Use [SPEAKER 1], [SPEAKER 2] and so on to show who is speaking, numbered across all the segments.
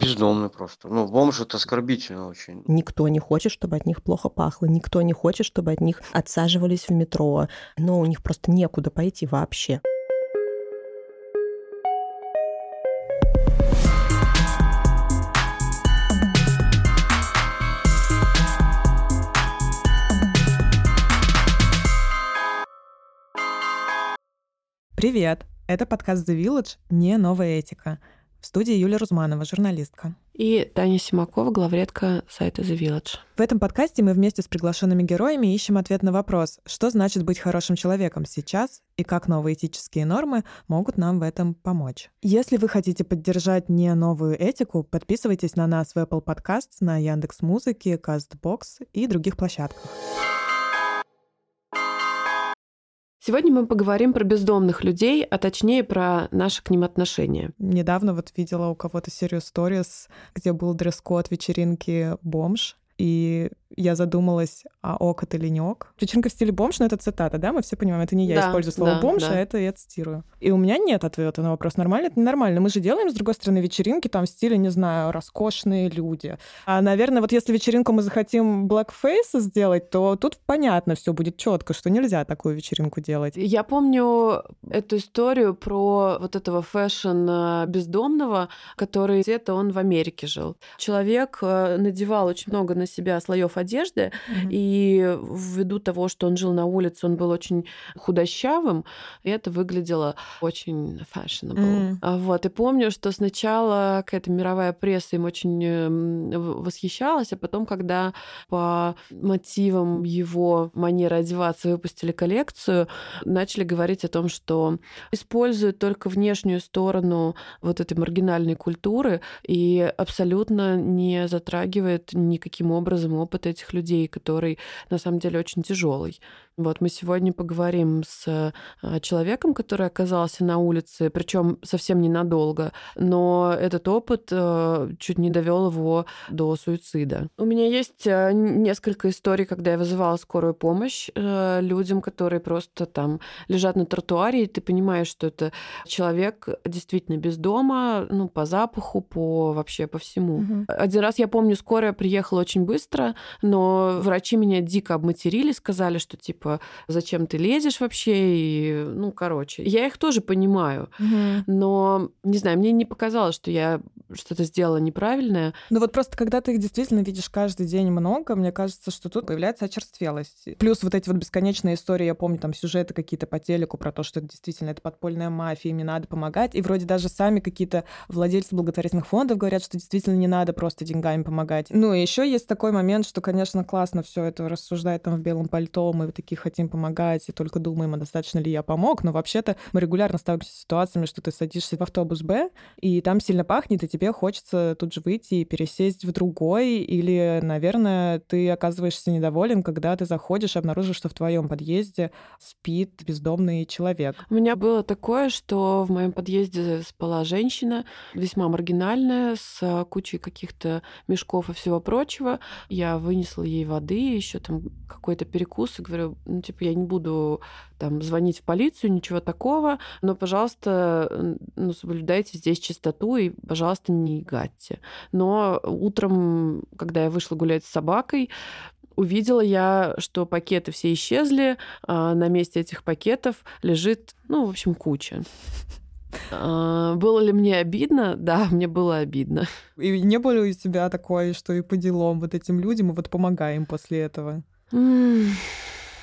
[SPEAKER 1] Бездомный просто. Ну, бомж это оскорбительно очень.
[SPEAKER 2] Никто не хочет, чтобы от них плохо пахло, никто не хочет, чтобы от них отсаживались в метро, но у них просто некуда пойти вообще.
[SPEAKER 3] Привет! Это подкаст The Village «Не новая этика». В студии Юлия Рузманова, журналистка.
[SPEAKER 4] И Таня Симакова, главредка сайта The Village.
[SPEAKER 3] В этом подкасте мы вместе с приглашенными героями ищем ответ на вопрос, что значит быть хорошим человеком сейчас и как новые этические нормы могут нам в этом помочь. Если вы хотите поддержать не новую этику, подписывайтесь на нас в Apple Podcasts, на Яндекс Музыке, CastBox и других площадках.
[SPEAKER 4] Сегодня мы поговорим про бездомных людей, а точнее про наши к ним отношения.
[SPEAKER 3] Недавно вот видела у кого-то серию сторис, где был дресс-код вечеринки «Бомж», и я задумалась, а ок это или не ок. Вечеринка в стиле бомж, но это цитата, да? Мы все понимаем, это не я
[SPEAKER 4] да,
[SPEAKER 3] использую слово
[SPEAKER 4] да,
[SPEAKER 3] бомж,
[SPEAKER 4] да.
[SPEAKER 3] а это я цитирую. И у меня нет ответа на вопрос, нормально это ненормально. Мы же делаем, с другой стороны, вечеринки там в стиле, не знаю, роскошные люди. А, наверное, вот если вечеринку мы захотим blackface сделать, то тут понятно все будет четко, что нельзя такую вечеринку делать.
[SPEAKER 4] Я помню эту историю про вот этого fashion э, бездомного, который где-то он в Америке жил. Человек э, надевал очень много на себя слоев одежды,
[SPEAKER 3] Мгм.
[SPEAKER 4] и ввиду того, что он жил на улице, он был очень худощавым, и это выглядело очень fashionable.
[SPEAKER 3] Мгм.
[SPEAKER 4] А, Вот. И помню, что сначала какая-то мировая пресса им очень эм, восхищалась, а потом, когда по мотивам его манеры одеваться выпустили коллекцию, начали говорить о том, что используют только внешнюю сторону вот этой маргинальной культуры и абсолютно не затрагивает никаким образом опыт этих людей, который на самом деле очень тяжелый. Вот мы сегодня поговорим с э, человеком, который оказался на улице, причем совсем ненадолго, но этот опыт э, чуть не довел его до суицида. У меня есть э, несколько историй, когда я вызывала скорую помощь людям, которые просто там лежат на тротуаре, и ты понимаешь, что это человек действительно без дома, ну, по запаху, по вообще по всему.
[SPEAKER 3] Мгм.
[SPEAKER 4] Один раз, я помню, скорая приехала очень быстро, но врачи меня дико обматерили, сказали, что типа, зачем ты лезешь вообще, и, ну, короче. Я их тоже понимаю,
[SPEAKER 3] Мгм.
[SPEAKER 4] но, не знаю, мне не показалось, что я что-то сделала неправильное.
[SPEAKER 3] Ну вот просто когда ты их действительно видишь каждый день много, мне кажется, что тут появляется очерствелость. Плюс вот эти вот бесконечные истории, я помню, там сюжеты какие-то по телеку про то, что это действительно это подпольная мафия, им не надо помогать. И вроде даже сами какие-то владельцы благотворительных фондов говорят, что действительно не надо просто деньгами помогать. Ну и еще есть такой момент, что, конечно, классно все это рассуждать там в белом пальто, мы вот хотим помогать и только думаем, а достаточно ли я помог. Но вообще-то мы регулярно сталкиваемся с ситуациями, что ты садишься в автобус Б, и там сильно пахнет, и тебе хочется тут же выйти и пересесть в другой, или, наверное, ты оказываешься недоволен, когда ты заходишь и обнаружишь, что в твоем подъезде спит бездомный человек.
[SPEAKER 4] У меня было такое, что в моем подъезде спала женщина, весьма маргинальная, с кучей каких-то мешков и всего прочего. Я вынесла ей воды, еще там какой-то перекус, и говорю, ну, типа, я не буду там звонить в полицию, ничего такого, но, пожалуйста, ну, соблюдайте здесь чистоту и, пожалуйста, не гадьте. Но утром, когда я вышла гулять с собакой, увидела я, что пакеты все исчезли, а на месте этих пакетов лежит, ну, в общем, куча. А, Было ли мне обидно? Да, мне было обидно.
[SPEAKER 3] И не было у тебя такое, что и по делам вот этим людям, и вот помогаем после этого?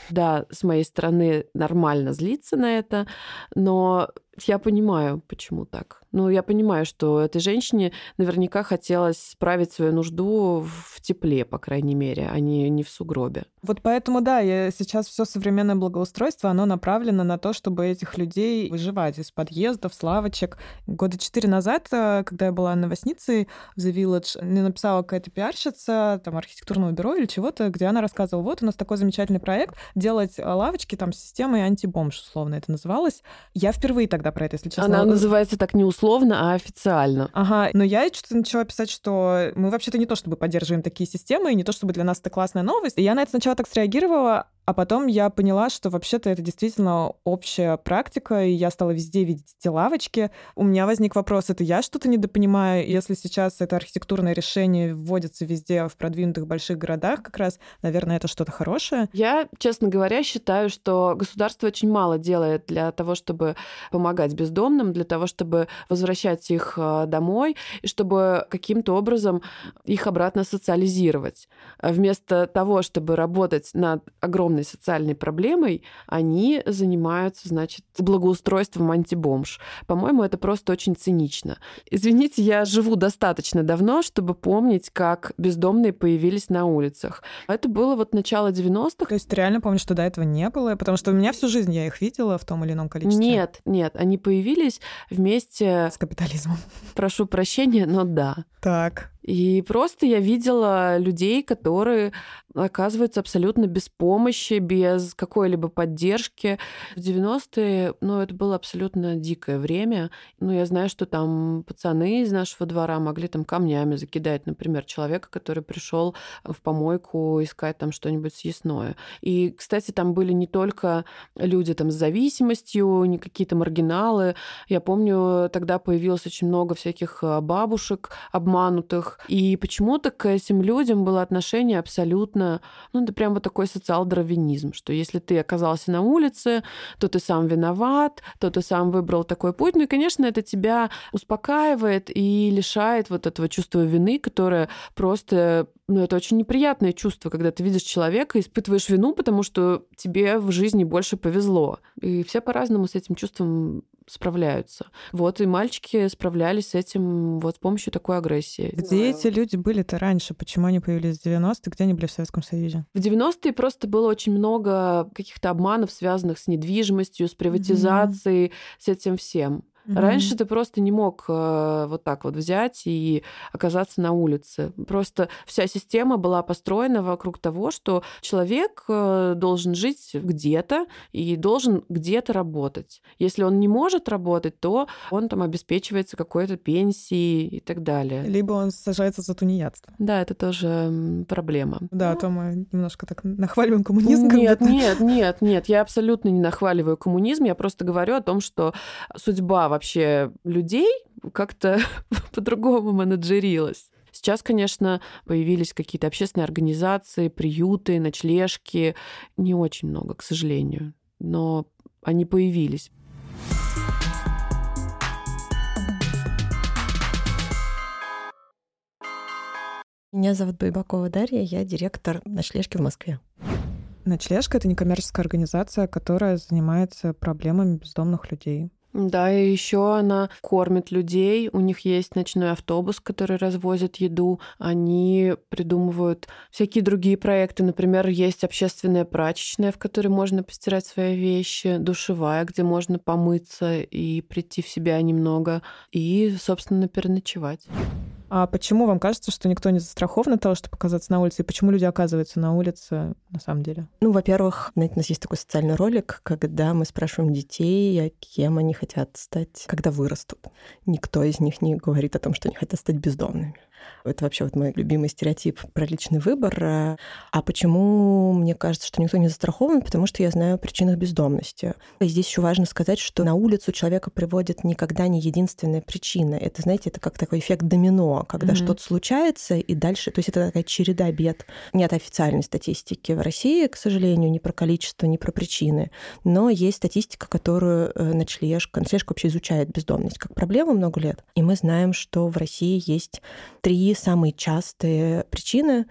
[SPEAKER 4] Да, с моей стороны нормально злиться на это, но я понимаю, почему так. Ну, я понимаю, что этой женщине наверняка хотелось справить свою нужду в тепле, по крайней мере, а не, не в сугробе.
[SPEAKER 3] Вот поэтому, да, я, сейчас все современное благоустройство, оно направлено на то, чтобы этих людей выживать из подъездов, с лавочек. Года четыре назад, э, когда я была новостницей в The Village, мне написала какая-то пиарщица там, архитектурного бюро или чего-то, где она рассказывала, вот у нас такой замечательный проект, делать э, лавочки там с системой антибомж, условно это называлось. Я впервые тогда про это, если честно.
[SPEAKER 4] Она называется так не условно, а официально.
[SPEAKER 3] Ага, но я что-то начала писать, что мы вообще-то не то чтобы поддерживаем такие системы, и не то чтобы для нас это классная новость. И я на это сначала так среагировала, А потом я поняла, что вообще-то это действительно общая практика, и я стала везде видеть эти лавочки. У меня возник вопрос, это я что-то недопонимаю? Если сейчас это архитектурное решение вводится везде в продвинутых больших городах как раз, наверное, это что-то хорошее?
[SPEAKER 4] Я, честно говоря, считаю, что государство очень мало делает для того, чтобы помогать бездомным, для того, чтобы возвращать их э, домой, и чтобы каким-то образом их обратно социализировать. Вместо того, чтобы работать над огромной социальной проблемой, они занимаются, значит, благоустройством антибомж. По-моему, это просто очень цинично. Извините, я живу достаточно давно, чтобы помнить, как бездомные появились на улицах. Это было вот начало 90-х.
[SPEAKER 3] То есть ты реально помнишь, что до этого не было? Потому что у меня всю жизнь я их видела в том или ином количестве.
[SPEAKER 4] Нет, нет, они появились вместе...
[SPEAKER 3] С капитализмом.
[SPEAKER 4] Прошу прощения, но да.
[SPEAKER 3] Так.
[SPEAKER 4] И просто я видела людей, которые оказываются абсолютно без помощи, без какой-либо поддержки. В 90-е, ну, это было абсолютно дикое время. Ну, я знаю, что там пацаны из нашего двора могли там камнями закидать, например, человека, который пришел в помойку искать там что-нибудь съестное. И, кстати, там были не только люди там с зависимостью, не какие-то маргиналы. Я помню, тогда появилось очень много всяких а, бабушек обманутых, и почему-то к этим людям было отношение абсолютно, ну, это прям вот такой социал-дарвинизм, что если ты оказался на улице, то ты сам виноват, то ты сам выбрал такой путь. Ну и, конечно, это тебя успокаивает и лишает вот этого чувства вины, которое просто ну, это очень неприятное чувство, когда ты видишь человека, испытываешь вину, потому что тебе в жизни больше повезло. И все по-разному с этим чувством справляются. Вот и мальчики справлялись с этим вот с помощью такой агрессии.
[SPEAKER 3] Где эти люди были-то раньше? Почему они появились в 90-е? Где они были в Советском Союзе?
[SPEAKER 4] В 90-е просто было очень много каких-то обманов, связанных с недвижимостью, с приватизацией, mm-hmm. с этим всем. Mm-hmm. Раньше ты просто не мог э, вот так вот взять и оказаться на улице. Просто вся система была построена вокруг того, что человек э, должен жить где-то и должен где-то работать. Если он не может работать, то он там обеспечивается какой-то пенсией и так далее.
[SPEAKER 3] Либо он сажается за тунеядство.
[SPEAKER 4] Да, это тоже проблема.
[SPEAKER 3] Да, ну, а то мы немножко так нахваливаем коммунизм.
[SPEAKER 4] Нет, нет, нет, нет, я абсолютно не нахваливаю коммунизм, я просто говорю о том, что судьба вообще людей как-то по-другому менеджерилась. Сейчас, конечно, появились какие-то общественные организации, приюты, ночлежки. Не очень много, к сожалению. Но они появились.
[SPEAKER 2] Меня зовут Байбакова Дарья, я директор ночлежки в Москве.
[SPEAKER 3] Ночлежка — это некоммерческая организация, которая занимается проблемами бездомных людей.
[SPEAKER 4] Да, и еще она кормит людей. У них есть ночной автобус, который развозит еду. Они придумывают всякие другие проекты. Например, есть общественная прачечная, в которой можно постирать свои вещи, душевая, где можно помыться и прийти в себя немного, и, собственно, переночевать.
[SPEAKER 3] А почему вам кажется, что никто не застрахован от того, чтобы оказаться на улице? И почему люди оказываются на улице на самом деле?
[SPEAKER 2] Ну, во-первых, знаете, у нас есть такой социальный ролик, когда мы спрашиваем детей, а кем они хотят стать, когда вырастут. Никто из них не говорит о том, что они хотят стать бездомными. Это вообще вот мой любимый стереотип про личный выбор. А почему мне кажется, что никто не застрахован? Потому что я знаю о причинах бездомности. И здесь еще важно сказать, что на улицу человека приводит никогда не единственная причина. Это, знаете, это как такой эффект домино, когда mm-hmm. что-то случается, и дальше... То есть это такая череда бед. Нет официальной статистики в России, к сожалению, ни про количество, ни про причины. Но есть статистика, которую э, ночлежка, ночлежка вообще изучает бездомность как проблему много лет. И мы знаем, что в России есть три три самые частые причины,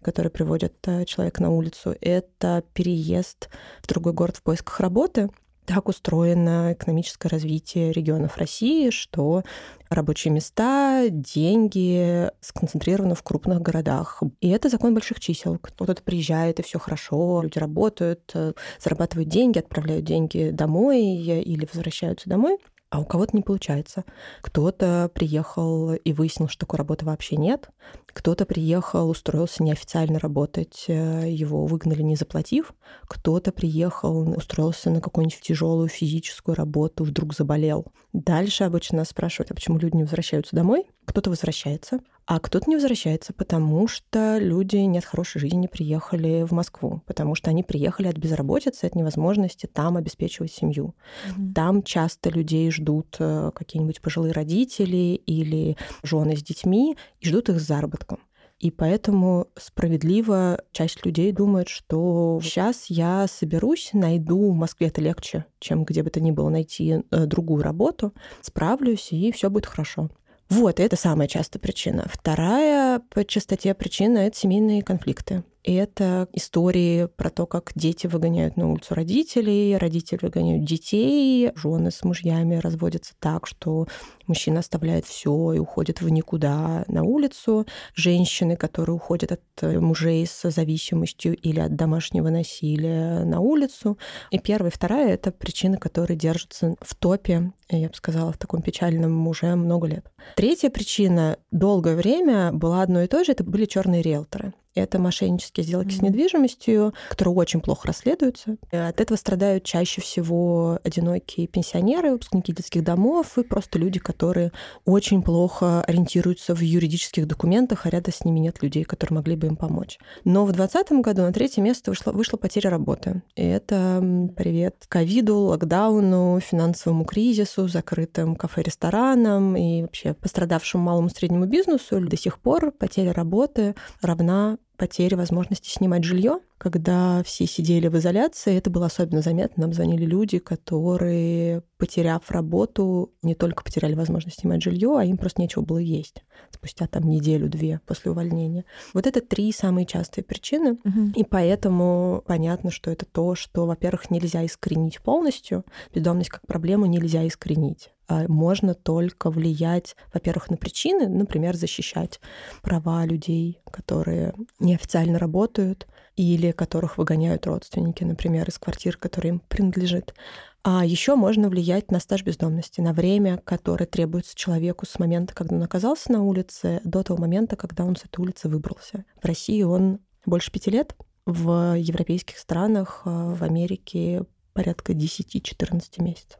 [SPEAKER 2] которые приводят э, человека на улицу. Это переезд в другой город в поисках работы. Так устроено экономическое развитие регионов России, что рабочие места, деньги сконцентрированы в крупных городах. И это закон больших чисел. Кто-то приезжает, и все хорошо, люди работают, э, зарабатывают деньги, отправляют деньги домой или возвращаются домой а у кого-то не получается. Кто-то приехал и выяснил, что такой работы вообще нет. Кто-то приехал, устроился неофициально работать, э, его выгнали, не заплатив. Кто-то приехал, устроился на какую-нибудь тяжелую физическую работу, вдруг заболел. Дальше обычно нас спрашивают, а почему люди не возвращаются домой? Кто-то возвращается, А кто-то не возвращается, потому что люди не от хорошей жизни приехали в Москву, потому что они приехали от безработицы, от невозможности там обеспечивать семью. Mm-hmm. Там часто людей ждут э, какие-нибудь пожилые родители или жены с детьми и ждут их с заработком. И поэтому справедливо часть людей думает, что сейчас я соберусь, найду в Москве это легче, чем где бы то ни было найти э, другую работу, справлюсь, и все будет хорошо. Вот, это самая частая причина. Вторая по частоте причина — это семейные конфликты. И это истории про то, как дети выгоняют на улицу родителей, родители выгоняют детей, жены с мужьями разводятся так, что мужчина оставляет все и уходит в никуда на улицу. Женщины, которые уходят от мужей с зависимостью или от домашнего насилия на улицу. И первая и вторая — это причины, которые держатся в топе, я бы сказала, в таком печальном уже много лет. Третья причина долгое время была одной и той же, это были черные риэлторы. Это мошеннические сделки mm-hmm. с недвижимостью, которые очень плохо расследуются. От этого страдают чаще всего одинокие пенсионеры, выпускники детских домов и просто люди, которые очень плохо ориентируются в юридических документах, а рядом с ними нет людей, которые могли бы им помочь. Но в 2020 году на третье место вышла, вышла потеря работы. И это привет ковиду, локдауну, финансовому кризису, закрытым кафе-ресторанам и вообще пострадавшему малому среднему бизнесу. До сих пор потеря работы равна потери возможности снимать жилье. Когда все сидели в изоляции, это было особенно заметно. Нам звонили люди, которые, потеряв работу, не только потеряли возможность снимать жилье, а им просто нечего было есть спустя там неделю-две после увольнения. Вот это три самые частые причины. Угу. И поэтому понятно, что это то, что, во-первых, нельзя искоренить полностью. Бездомность как проблему нельзя искоренить. А можно только влиять, во-первых, на причины, например, защищать права людей, которые неофициально работают или которых выгоняют родственники, например, из квартир, которые им принадлежит. А еще можно влиять на стаж бездомности, на время, которое требуется человеку с момента, когда он оказался на улице, до того момента, когда он с этой улицы выбрался. В России он больше пяти лет, в европейских странах, а, в Америке порядка 10-14 месяцев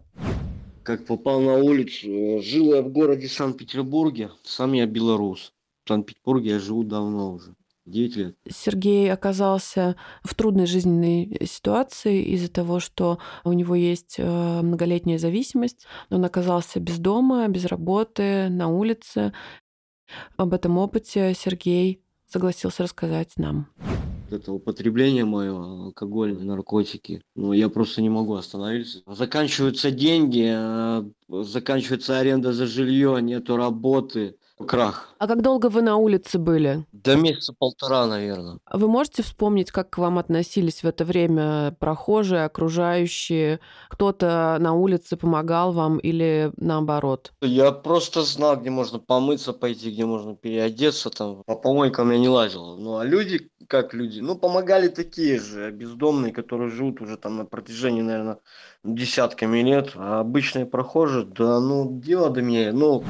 [SPEAKER 1] как попал на улицу. Жил я в городе Санкт-Петербурге, сам я белорус. В Санкт-Петербурге я живу давно уже. 9 лет.
[SPEAKER 4] Сергей оказался в трудной жизненной ситуации из-за того, что у него есть э, многолетняя зависимость. Он оказался без дома, без работы, на улице. Об этом опыте Сергей согласился рассказать нам
[SPEAKER 1] это употребление мое, алкоголь, наркотики. Ну, я просто не могу остановиться. Заканчиваются деньги, а, заканчивается аренда за жилье, нету работы. Крах.
[SPEAKER 4] А как долго вы на улице были?
[SPEAKER 1] До месяца полтора, наверное.
[SPEAKER 4] А вы можете вспомнить, как к вам относились в это время прохожие, окружающие? Кто-то на улице помогал вам или наоборот?
[SPEAKER 1] Я просто знал, где можно помыться, пойти, где можно переодеться. Там по помойкам я не лазил. Ну, а люди, как люди, ну, помогали такие же, бездомные, которые живут уже там на протяжении, наверное, десятками лет. А обычные прохожие, да, ну, дело до меня, ну,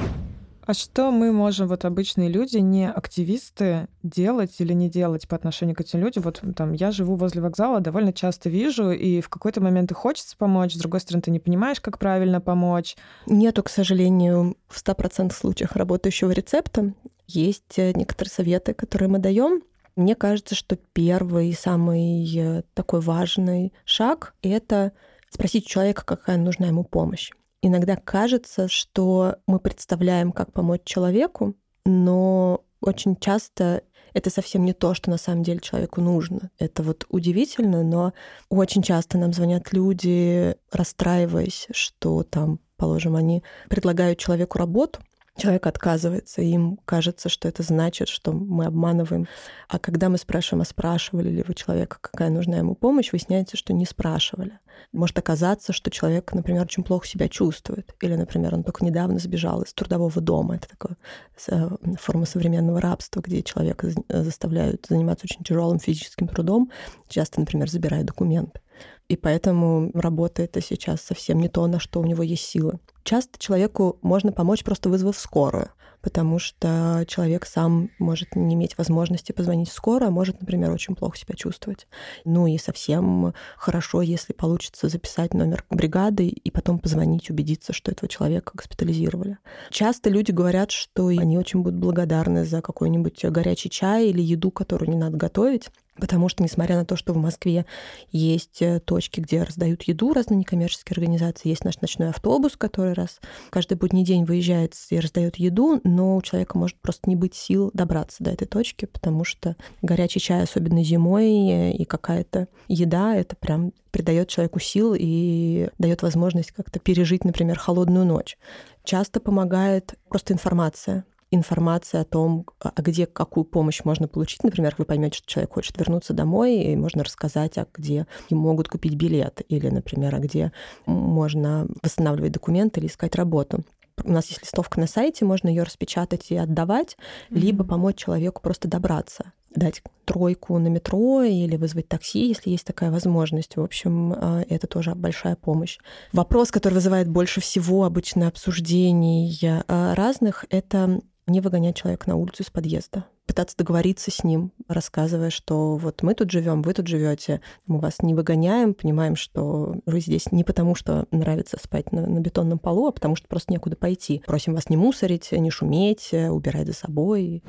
[SPEAKER 3] а что мы можем, вот обычные люди, не активисты, делать или не делать по отношению к этим людям? Вот там я живу возле вокзала, довольно часто вижу, и в какой-то момент и хочется помочь, с другой стороны, ты не понимаешь, как правильно помочь.
[SPEAKER 2] Нету, к сожалению, в 100% случаях работающего рецепта. Есть э, некоторые советы, которые мы даем, мне кажется, что первый самый э, такой важный шаг — это спросить человека, какая нужна ему помощь иногда кажется, что мы представляем, как помочь человеку, но очень часто это совсем не то, что на самом деле человеку нужно. Это вот удивительно, но очень часто нам звонят люди, расстраиваясь, что там, положим, они предлагают человеку работу, человек отказывается, им кажется, что это значит, что мы обманываем. А когда мы спрашиваем, а спрашивали ли вы человека, какая нужна ему помощь, выясняется, что не спрашивали. Может оказаться, что человек, например, очень плохо себя чувствует. Или, например, он только недавно сбежал из трудового дома. Это такая э, форма современного рабства, где человека заставляют заниматься очень тяжелым физическим трудом, часто, например, забирая документы. И поэтому работа это сейчас совсем не то, на что у него есть силы. Часто человеку можно помочь, просто вызвав скорую, потому что человек сам может не иметь возможности позвонить в скорую, а может, например, очень плохо себя чувствовать. Ну и совсем хорошо, если получится записать номер бригады и потом позвонить, убедиться, что этого человека госпитализировали. Часто люди говорят, что они очень будут благодарны за какой-нибудь горячий чай или еду, которую не надо готовить, Потому что, несмотря на то, что в Москве есть э, точки, где раздают еду разные некоммерческие организации, есть наш ночной автобус, который раз каждый будний день выезжает и раздает еду, но у человека может просто не быть сил добраться до этой точки, потому что горячий чай, особенно зимой, э, и какая-то еда, это прям придает человеку сил и дает возможность как-то пережить, например, холодную ночь. Часто помогает просто информация информация о том, а, а где какую помощь можно получить. Например, вы поймете, что человек хочет вернуться домой, и можно рассказать, а где ему могут купить билет, или, например, а где можно восстанавливать документы или искать работу. У нас есть листовка на сайте, можно ее распечатать и отдавать, mm-hmm. либо помочь человеку просто добраться дать тройку на метро или вызвать такси, если есть такая возможность. В общем, а, это тоже большая помощь. Вопрос, который вызывает больше всего обычно обсуждений разных, это не выгонять человека на улицу из подъезда пытаться договориться с ним, рассказывая, что вот мы тут живем, вы тут живете, мы вас не выгоняем, понимаем, что вы здесь не потому, что нравится спать на, на бетонном полу, а потому что просто некуда пойти. Просим вас не мусорить, не шуметь, убирать за собой.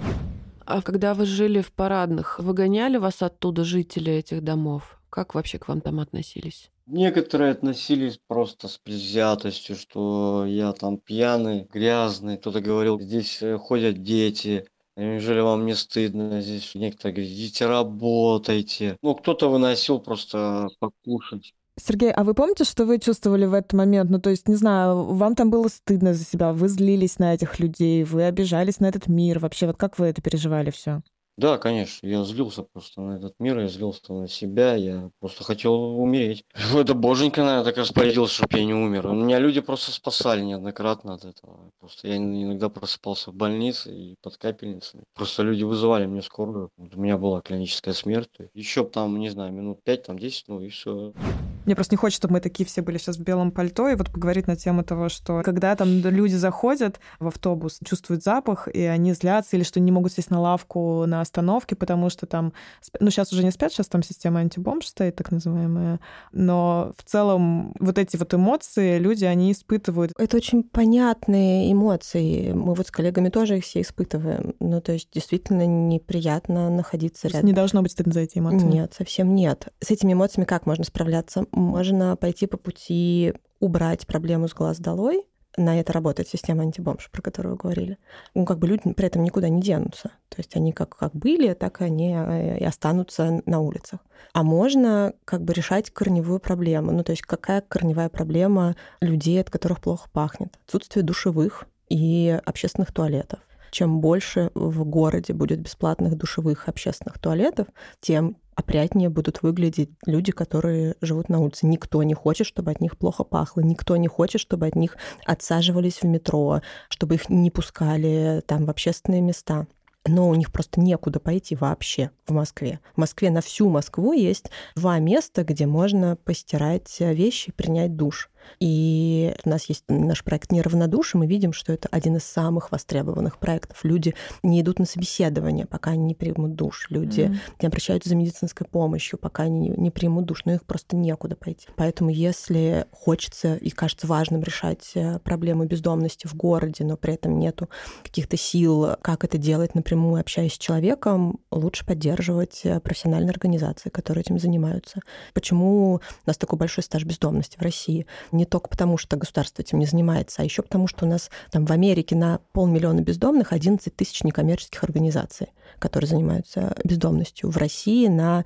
[SPEAKER 4] А когда вы жили в парадных, выгоняли вас оттуда жители этих домов? Как вообще к вам там относились?
[SPEAKER 1] Некоторые относились просто с предвзятостью, что я там пьяный, грязный. Кто-то говорил, здесь э, ходят дети, Неужели вам не стыдно здесь? Некоторые говорят, идите работайте. Ну, кто-то выносил просто покушать.
[SPEAKER 3] Сергей, а вы помните, что вы чувствовали в этот момент? Ну, то есть, не знаю, вам там было стыдно за себя, вы злились на этих людей, вы обижались на этот мир. Вообще, вот как вы это переживали все?
[SPEAKER 1] Да, конечно, я злился просто на этот мир, я злился на себя, я просто хотел умереть. Это боженька, наверное, так распорядился, чтобы я не умер. У меня люди просто спасали неоднократно от этого. Просто я иногда просыпался в больнице и под капельницей. Просто люди вызывали мне скорую. У меня была клиническая смерть. Еще там, не знаю, минут пять, там десять, ну и все.
[SPEAKER 3] Мне просто не хочется, чтобы мы такие все были сейчас в белом пальто, и вот поговорить на тему того, что когда там люди заходят в автобус, чувствуют запах, и они злятся, или что не могут сесть на лавку на остановке, потому что там... Ну, сейчас уже не спят, сейчас там система антибомб стоит, так называемая. Но в целом вот эти вот эмоции люди, они испытывают.
[SPEAKER 2] Это очень понятные эмоции. Мы вот с коллегами тоже их все испытываем. Ну, то есть действительно неприятно находиться рядом.
[SPEAKER 3] Не должно быть стыдно за эти эмоции?
[SPEAKER 2] Нет, совсем нет. С этими эмоциями как можно справляться? Можно пойти по пути убрать проблему с глаз долой. На это работает система антибомж, про которую вы говорили. Ну, как бы люди при этом никуда не денутся. То есть они как, как были, так и они э, и останутся на улицах. А можно как бы решать корневую проблему. Ну, то есть какая корневая проблема людей, от которых плохо пахнет? Отсутствие душевых и общественных туалетов. Чем больше в городе будет бесплатных душевых общественных туалетов, тем опрятнее будут выглядеть люди, которые живут на улице. Никто не хочет, чтобы от них плохо пахло, никто не хочет, чтобы от них отсаживались в метро, чтобы их не пускали там в общественные места но у них просто некуда пойти вообще в Москве. В Москве на всю Москву есть два места, где можно постирать вещи принять душ. И у нас есть наш проект «Неравнодушие», мы видим, что это один из самых востребованных проектов. Люди не идут на собеседование, пока они не примут душ. Люди mm-hmm. не обращаются за медицинской помощью, пока они не примут душ. Но их просто некуда пойти. Поэтому если хочется и кажется важным решать э, проблему бездомности в городе, но при этом нету каких-то сил, как это делать напрямую, общаясь с человеком, лучше поддерживать э, профессиональные организации, которые этим занимаются. Почему у нас такой большой стаж бездомности в России? Не только потому, что государство этим не занимается, а еще потому, что у нас там в Америке на полмиллиона бездомных 11 тысяч некоммерческих организаций, которые занимаются бездомностью. В России на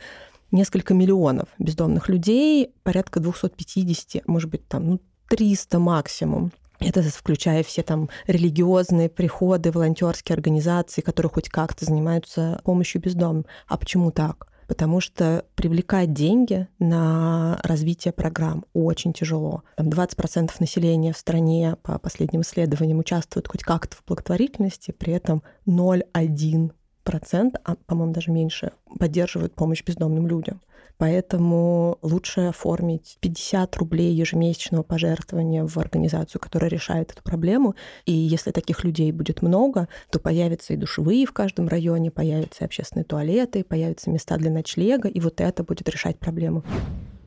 [SPEAKER 2] несколько миллионов бездомных людей, порядка 250, может быть, там, ну, 300 максимум. Это включая все там религиозные приходы, волонтерские организации, которые хоть как-то занимаются помощью бездомным. А почему так? Потому что привлекать деньги на развитие программ очень тяжело. Там 20% населения в стране, по последним исследованиям, участвуют хоть как-то в благотворительности, при этом 0,1 процент, а, по-моему, даже меньше, поддерживают помощь бездомным людям. Поэтому лучше оформить 50 рублей ежемесячного пожертвования в организацию, которая решает эту проблему. И если таких людей будет много, то появятся и душевые в каждом районе, появятся и общественные туалеты, появятся места для ночлега, и вот это будет решать проблему.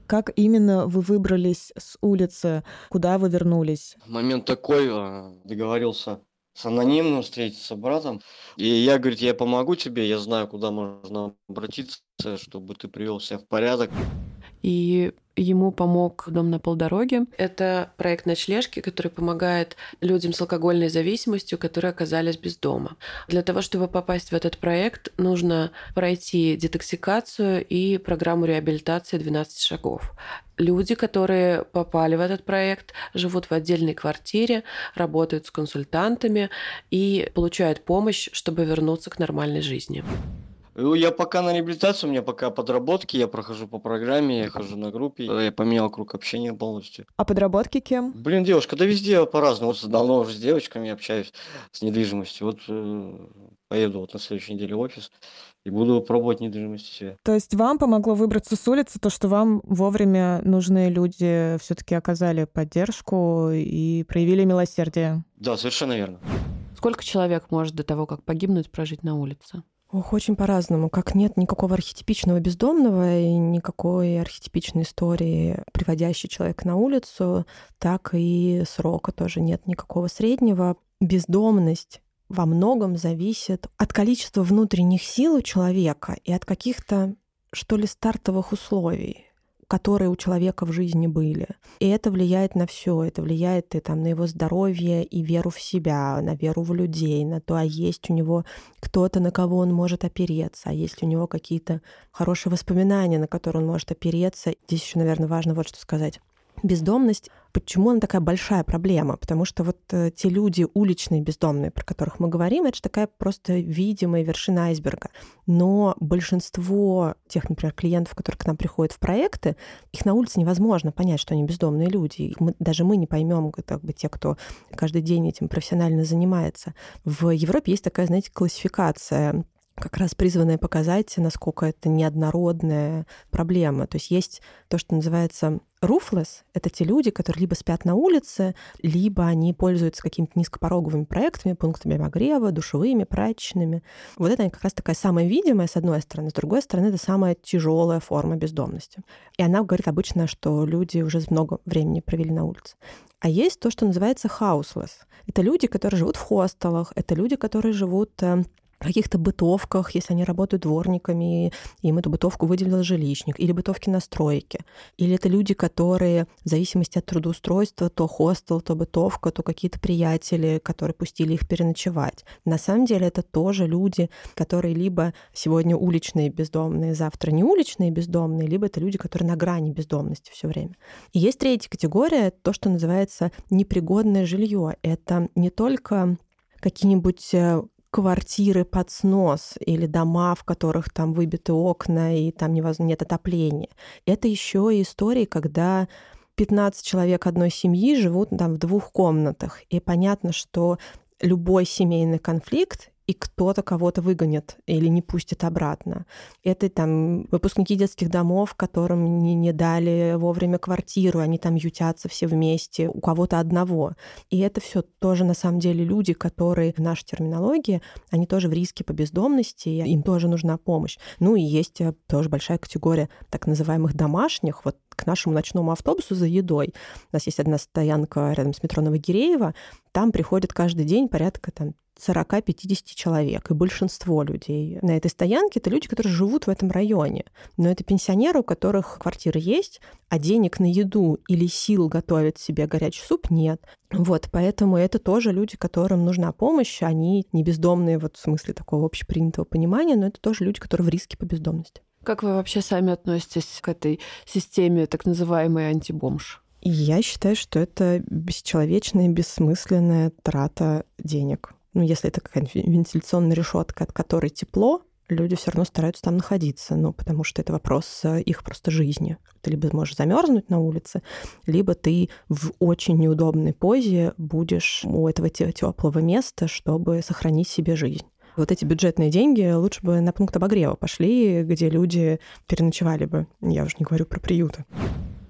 [SPEAKER 3] Как именно вы выбрались с улицы? Куда вы вернулись?
[SPEAKER 1] Момент такой, а, договорился с анонимным встретиться братом. И я, говорит, я помогу тебе, я знаю, куда можно обратиться, чтобы ты привел себя в порядок.
[SPEAKER 4] И ему помог «Дом на полдороге». Это проект ночлежки, который помогает людям с алкогольной зависимостью, которые оказались без дома. Для того, чтобы попасть в этот проект, нужно пройти детоксикацию и программу реабилитации 12 шагов. Люди, которые попали в этот проект, живут в отдельной квартире, работают с консультантами и получают помощь, чтобы вернуться к нормальной жизни.
[SPEAKER 1] Ну, я пока на реабилитации, у меня пока подработки, я прохожу по программе, я хожу на группе, я поменял круг общения полностью.
[SPEAKER 3] А подработки кем?
[SPEAKER 1] Блин, девушка, да везде по-разному. Вот давно уже с девочками общаюсь с недвижимостью. Вот э, поеду вот на следующей неделе в офис и буду пробовать недвижимость себе.
[SPEAKER 3] То есть вам помогло выбраться с улицы то, что вам вовремя нужные люди все-таки оказали поддержку и проявили милосердие?
[SPEAKER 1] Да, совершенно верно.
[SPEAKER 4] Сколько человек может до того, как погибнуть, прожить на улице?
[SPEAKER 2] Ох, очень по-разному. Как нет никакого архетипичного бездомного и никакой архетипичной истории, приводящей человека на улицу, так и срока тоже нет никакого среднего. Бездомность во многом зависит от количества внутренних сил у человека и от каких-то, что ли, стартовых условий которые у человека в жизни были. И это влияет на все. Это влияет и там на его здоровье, и веру в себя, на веру в людей, на то, а есть у него кто-то, на кого он может опереться, а есть у него какие-то хорошие воспоминания, на которые он может опереться. Здесь еще, наверное, важно вот что сказать. Бездомность Почему она такая большая проблема? Потому что вот э, те люди уличные бездомные, про которых мы говорим, это же такая просто видимая вершина айсберга. Но большинство тех, например, клиентов, которые к нам приходят в проекты, их на улице невозможно понять, что они бездомные люди. Мы, даже мы не поймем, как бы те, кто каждый день этим профессионально занимается. В Европе есть такая, знаете, классификация как раз призванная показать, насколько это неоднородная проблема. То есть есть то, что называется Ruthless — это те люди, которые либо спят на улице, либо они пользуются какими-то низкопороговыми проектами, пунктами обогрева, душевыми, прачечными. Вот это как раз такая самая видимая, с одной стороны. С другой стороны, это самая тяжелая форма бездомности. И она говорит обычно, что люди уже много времени провели на улице. А есть то, что называется houseless. Это люди, которые живут в хостелах, это люди, которые живут э, каких-то бытовках, если они работают дворниками, им эту бытовку выделил жилищник, или бытовки на стройке. Или это люди, которые в зависимости от трудоустройства, то хостел, то бытовка, то какие-то приятели, которые пустили их переночевать. На самом деле это тоже люди, которые либо сегодня уличные бездомные, завтра не уличные бездомные, либо это люди, которые на грани бездомности все время. И есть третья категория, то, что называется непригодное жилье. Это не только какие-нибудь э, квартиры под снос или дома, в которых там выбиты окна и там невозможно, нет отопления. Это еще и истории, когда 15 человек одной семьи живут там в двух комнатах. И понятно, что любой семейный конфликт и кто-то кого-то выгонит или не пустит обратно. Это там выпускники детских домов, которым не, не дали вовремя квартиру, они там ютятся все вместе, у кого-то одного. И это все тоже на самом деле люди, которые в нашей терминологии, они тоже в риске по бездомности, им тоже нужна помощь. Ну и есть э, тоже большая категория так называемых домашних, вот к нашему ночному автобусу за едой. У нас есть одна стоянка рядом с метро Новогиреево. Там приходит каждый день порядка там, 40-50 человек. И большинство людей на этой стоянке — это люди, которые живут в этом районе. Но это пенсионеры, у которых квартиры есть, а денег на еду или сил готовить себе горячий суп нет. Вот, поэтому это тоже люди, которым нужна помощь. Они не бездомные вот в смысле такого общепринятого понимания, но это тоже люди, которые в риске по бездомности.
[SPEAKER 4] Как вы вообще сами относитесь к этой системе так называемой антибомж?
[SPEAKER 2] Я считаю, что это бесчеловечная, бессмысленная трата денег. Ну, если это какая-нибудь вентиляционная решетка, от которой тепло, люди все равно стараются там находиться, ну, потому что это вопрос э, их просто жизни. Ты либо можешь замерзнуть на улице, либо ты в очень неудобной позе будешь у этого теплого места, чтобы сохранить себе жизнь. Вот эти бюджетные деньги лучше бы на пункт обогрева пошли, где люди переночевали бы. Я уже не говорю про приюты.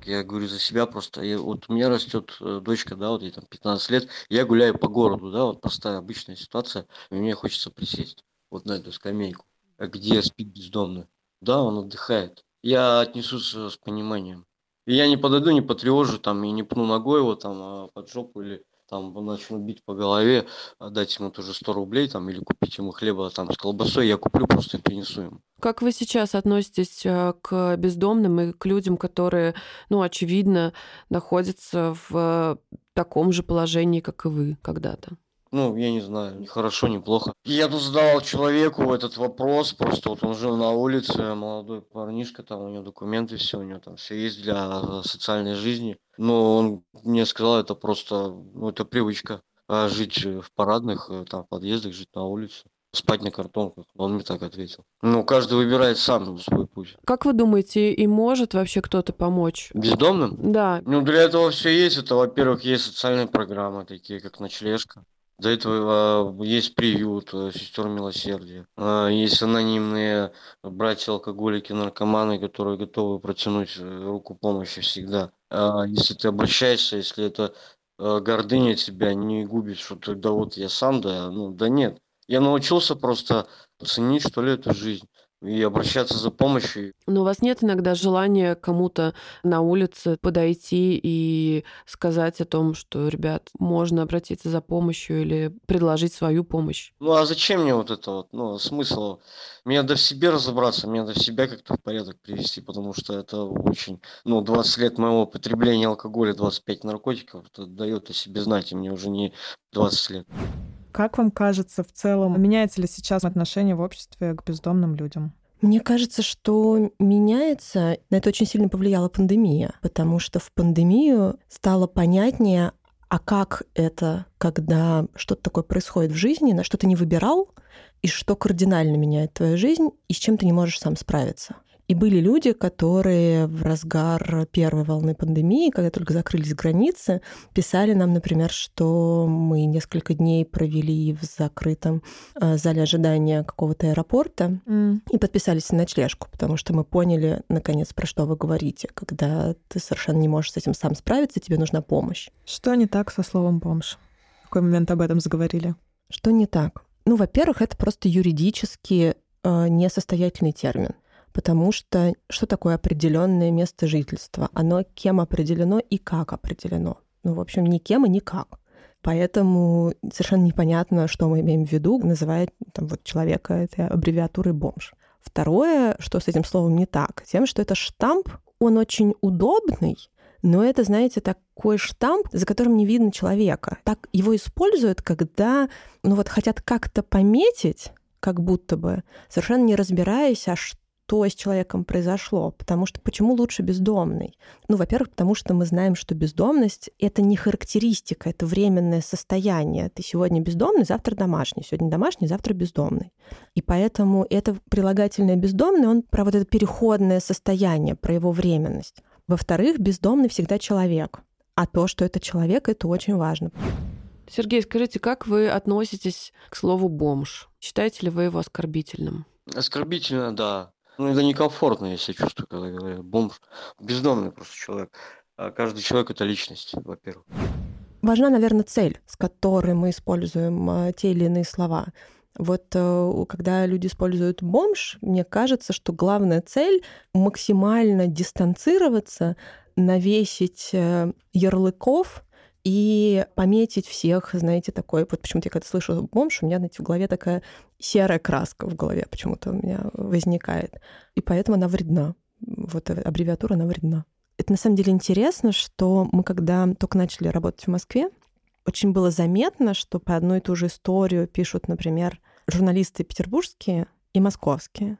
[SPEAKER 1] Я говорю за себя просто. Я, вот у меня растет э, дочка, да, вот ей там 15 лет. Я гуляю по городу, да, вот простая обычная ситуация. И мне хочется присесть вот на эту скамейку, где спит бездомный. Да, он отдыхает. Я отнесусь с пониманием. И я не подойду, не потревожу там и не пну ногой его там а под жопу или там начну бить по голове, дать ему тоже 100 рублей там или купить ему хлеба там с колбасой, я куплю просто и принесу ему.
[SPEAKER 4] Как вы сейчас относитесь э, к бездомным и к людям, которые, ну, очевидно, находятся в таком же положении, как и вы когда-то?
[SPEAKER 1] Ну, я не знаю, ни хорошо, ни плохо. Я тут задавал человеку этот вопрос, просто вот он жил на улице, молодой парнишка, там у него документы, все, у него там все есть для социальной жизни. Но он мне сказал, это просто, ну, это привычка а жить в парадных, э, там, в подъездах, жить на улице спать на картонках. Он мне так ответил. Ну, каждый выбирает сам свой путь.
[SPEAKER 4] Как вы думаете, и может вообще кто-то помочь?
[SPEAKER 1] Бездомным?
[SPEAKER 4] Да.
[SPEAKER 1] Ну, для этого все есть. Это, во-первых, есть социальные программы, такие как ночлежка. До этого э, есть приют э, сестер милосердия. Э, есть анонимные братья-алкоголики, наркоманы, которые готовы протянуть руку помощи всегда. Если ты обращаешься, если это гордыня тебя не губит, что ты, да вот я сам, да, ну, да нет. Я научился просто ценить, что ли, эту жизнь и обращаться за помощью.
[SPEAKER 4] Но у вас нет иногда желания кому-то на улице подойти и сказать о том, что, ребят, можно обратиться за помощью или предложить свою помощь?
[SPEAKER 1] Ну а зачем мне вот это вот? Ну, смысл? Мне надо в себе разобраться, мне надо в себя как-то в порядок привести, потому что это очень... Ну, 20 лет моего потребления алкоголя, 25 наркотиков, это дает о себе знать, и мне уже не 20 лет.
[SPEAKER 3] Как вам кажется в целом, меняется ли сейчас отношение в обществе к бездомным людям?
[SPEAKER 2] Мне кажется, что меняется. На это очень сильно повлияла пандемия, потому что в пандемию стало понятнее, а как это, когда что-то такое происходит в жизни, на что ты не выбирал, и что кардинально меняет твою жизнь, и с чем ты не можешь сам справиться. И были люди, которые в разгар первой волны пандемии, когда только закрылись границы, писали нам, например, что мы несколько дней провели в закрытом э, зале ожидания какого-то аэропорта mm. и подписались на ночлежку, потому что мы поняли, наконец, про что вы говорите, когда ты совершенно не можешь с этим сам справиться, тебе нужна помощь.
[SPEAKER 3] Что не так со словом «бомж»? В какой момент об этом заговорили?
[SPEAKER 2] Что не так? Ну, во-первых, это просто юридически э, несостоятельный термин потому что что такое определенное место жительства? Оно кем определено и как определено? Ну, в общем, ни кем и никак. Поэтому совершенно непонятно, что мы имеем в виду, называя там, вот, человека этой аббревиатурой бомж. Второе, что с этим словом не так, тем, что это штамп, он очень удобный, но это, знаете, такой штамп, за которым не видно человека. Так его используют, когда, ну вот, хотят как-то пометить, как будто бы, совершенно не разбираясь, а что что с человеком произошло. Потому что почему лучше бездомный? Ну, во-первых, потому что мы знаем, что бездомность — это не характеристика, это временное состояние. Ты сегодня бездомный, завтра домашний. Сегодня домашний, завтра бездомный. И поэтому это прилагательное бездомный, он про вот это переходное состояние, про его временность. Во-вторых, бездомный всегда человек. А то, что это человек, это очень важно.
[SPEAKER 4] Сергей, скажите, как вы относитесь к слову «бомж»? Считаете ли вы его оскорбительным?
[SPEAKER 1] Оскорбительно, да. Ну, это некомфортно, я себя чувствую, когда говорят бомж. Бездомный просто человек. А каждый человек — это личность, во-первых.
[SPEAKER 2] Важна, наверное, цель, с которой мы используем а, те или иные слова. Вот э, когда люди используют бомж, мне кажется, что главная цель максимально дистанцироваться, навесить э, ярлыков и пометить всех, знаете, такой, вот почему-то я когда слышу бомж, у меня, знаете, в голове такая серая краска в голове почему-то у меня возникает. И поэтому она вредна. Вот аббревиатура, она вредна. Это на самом деле интересно, что мы, когда только начали работать в Москве, очень было заметно, что по одну и ту же историю пишут, например, журналисты петербургские и московские.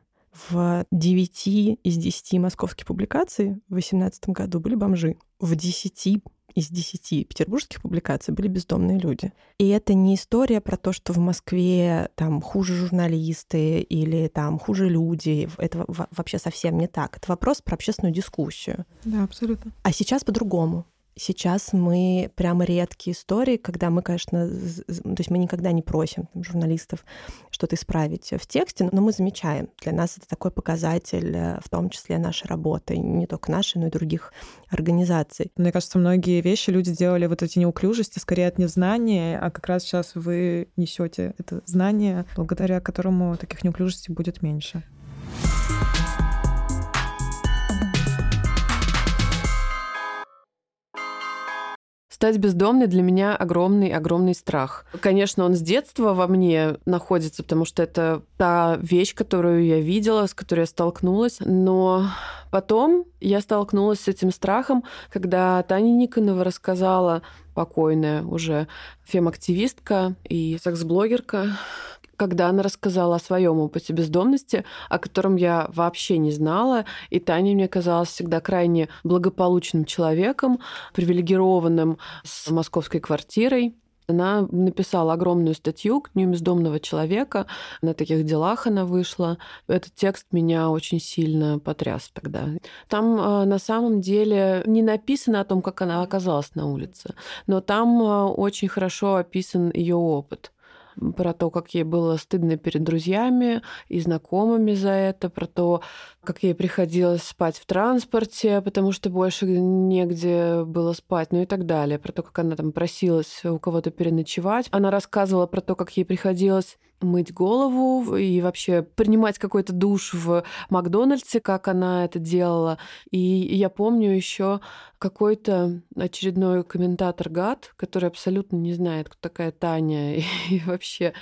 [SPEAKER 2] В 9 из 10 московских публикаций в 2018 году были бомжи. В 10 из десяти петербургских публикаций были бездомные люди. И это не история про то, что в Москве там хуже журналисты или там хуже люди. Это вообще совсем не так. Это вопрос про общественную дискуссию.
[SPEAKER 3] Да, абсолютно.
[SPEAKER 2] А сейчас по-другому. Сейчас мы прямо редкие истории, когда мы, конечно, то есть мы никогда не просим там, журналистов что-то исправить в тексте, но мы замечаем. Для нас это такой показатель, э, в том числе нашей работы, не только нашей, но и других организаций.
[SPEAKER 3] Мне кажется, многие вещи люди делали вот эти неуклюжести скорее от незнания, а как раз сейчас вы несете это знание, благодаря которому таких неуклюжестей будет меньше.
[SPEAKER 4] Стать бездомной для меня огромный-огромный страх. Конечно, он с детства во мне находится, потому что это та вещь, которую я видела, с которой я столкнулась. Но потом я столкнулась с этим страхом, когда Таня Никонова рассказала, покойная уже фем-активистка и секс-блогерка, когда она рассказала о своем опыте бездомности, о котором я вообще не знала, и Таня мне казалась всегда крайне благополучным человеком, привилегированным с московской квартирой, она написала огромную статью к Дню бездомного человека. На таких делах она вышла. Этот текст меня очень сильно потряс тогда. Там а, на самом деле не написано о том, как она оказалась на улице, но там а, очень хорошо описан ее опыт про то, как ей было стыдно перед друзьями и знакомыми за это, про то, как ей приходилось спать в транспорте, потому что больше негде было спать, ну и так далее, про то, как она там просилась у кого-то переночевать. Она рассказывала про то, как ей приходилось мыть голову и вообще принимать какой-то душ в Макдональдсе, как она это делала. И я помню еще какой-то очередной комментатор гад, который абсолютно не знает, кто такая Таня, и, и вообще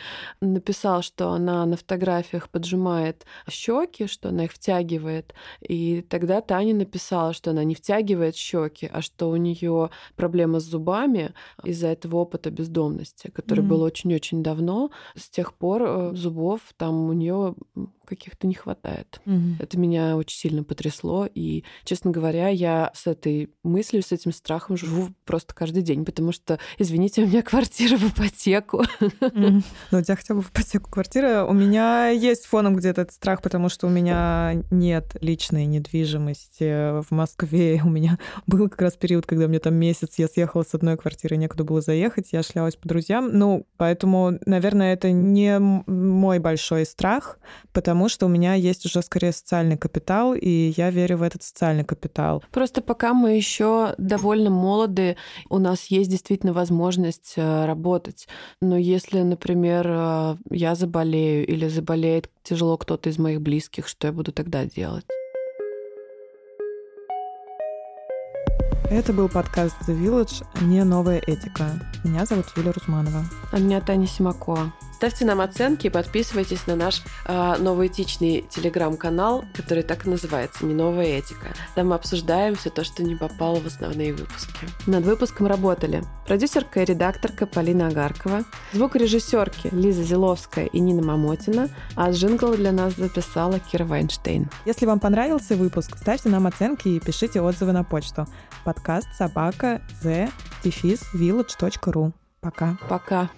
[SPEAKER 4] написал, что она на фотографиях поджимает щеки, что она их втягивает. И тогда Таня написала, что она не втягивает щеки, а что у нее проблема с зубами из-за этого опыта бездомности, который mm-hmm. был очень-очень давно. С тех пор э, зубов там у нее каких-то не хватает. Угу. Это меня очень сильно потрясло. И, честно говоря, я с этой мыслью, с этим страхом живу просто каждый день, потому что, извините, у меня квартира в ипотеку.
[SPEAKER 3] Ну, у тебя хотя бы в ипотеку квартира. У меня есть фоном где-то этот страх, потому что у меня нет личной недвижимости в Москве. У меня был как раз период, когда мне там месяц я съехала с одной квартиры, некуда было заехать, я шлялась по друзьям. Ну, поэтому, наверное, это не мой большой страх, потому что у меня есть уже скорее социальный капитал, и я верю в этот социальный капитал.
[SPEAKER 4] Просто пока мы еще довольно молоды, у нас есть действительно возможность э, работать. Но если, например, э, я заболею или заболеет тяжело кто-то из моих близких, что я буду тогда делать?
[SPEAKER 3] Это был подкаст The Village «Не новая этика». Меня зовут Юлия Рузманова.
[SPEAKER 4] А меня Таня Симакова. Ставьте нам оценки и подписывайтесь на наш э, новый этичный телеграм-канал, который так и называется «Не новая этика». Там мы обсуждаем все то, что не попало в основные выпуски. Над выпуском работали продюсерка и редакторка Полина Агаркова, звукорежиссерки Лиза Зиловская и Нина Мамотина, а джингл для нас записала Кира Вайнштейн.
[SPEAKER 3] Если вам понравился выпуск, ставьте нам оценки и пишите отзывы на почту. Подкаст собака the village.ru. Пока.
[SPEAKER 4] Пока.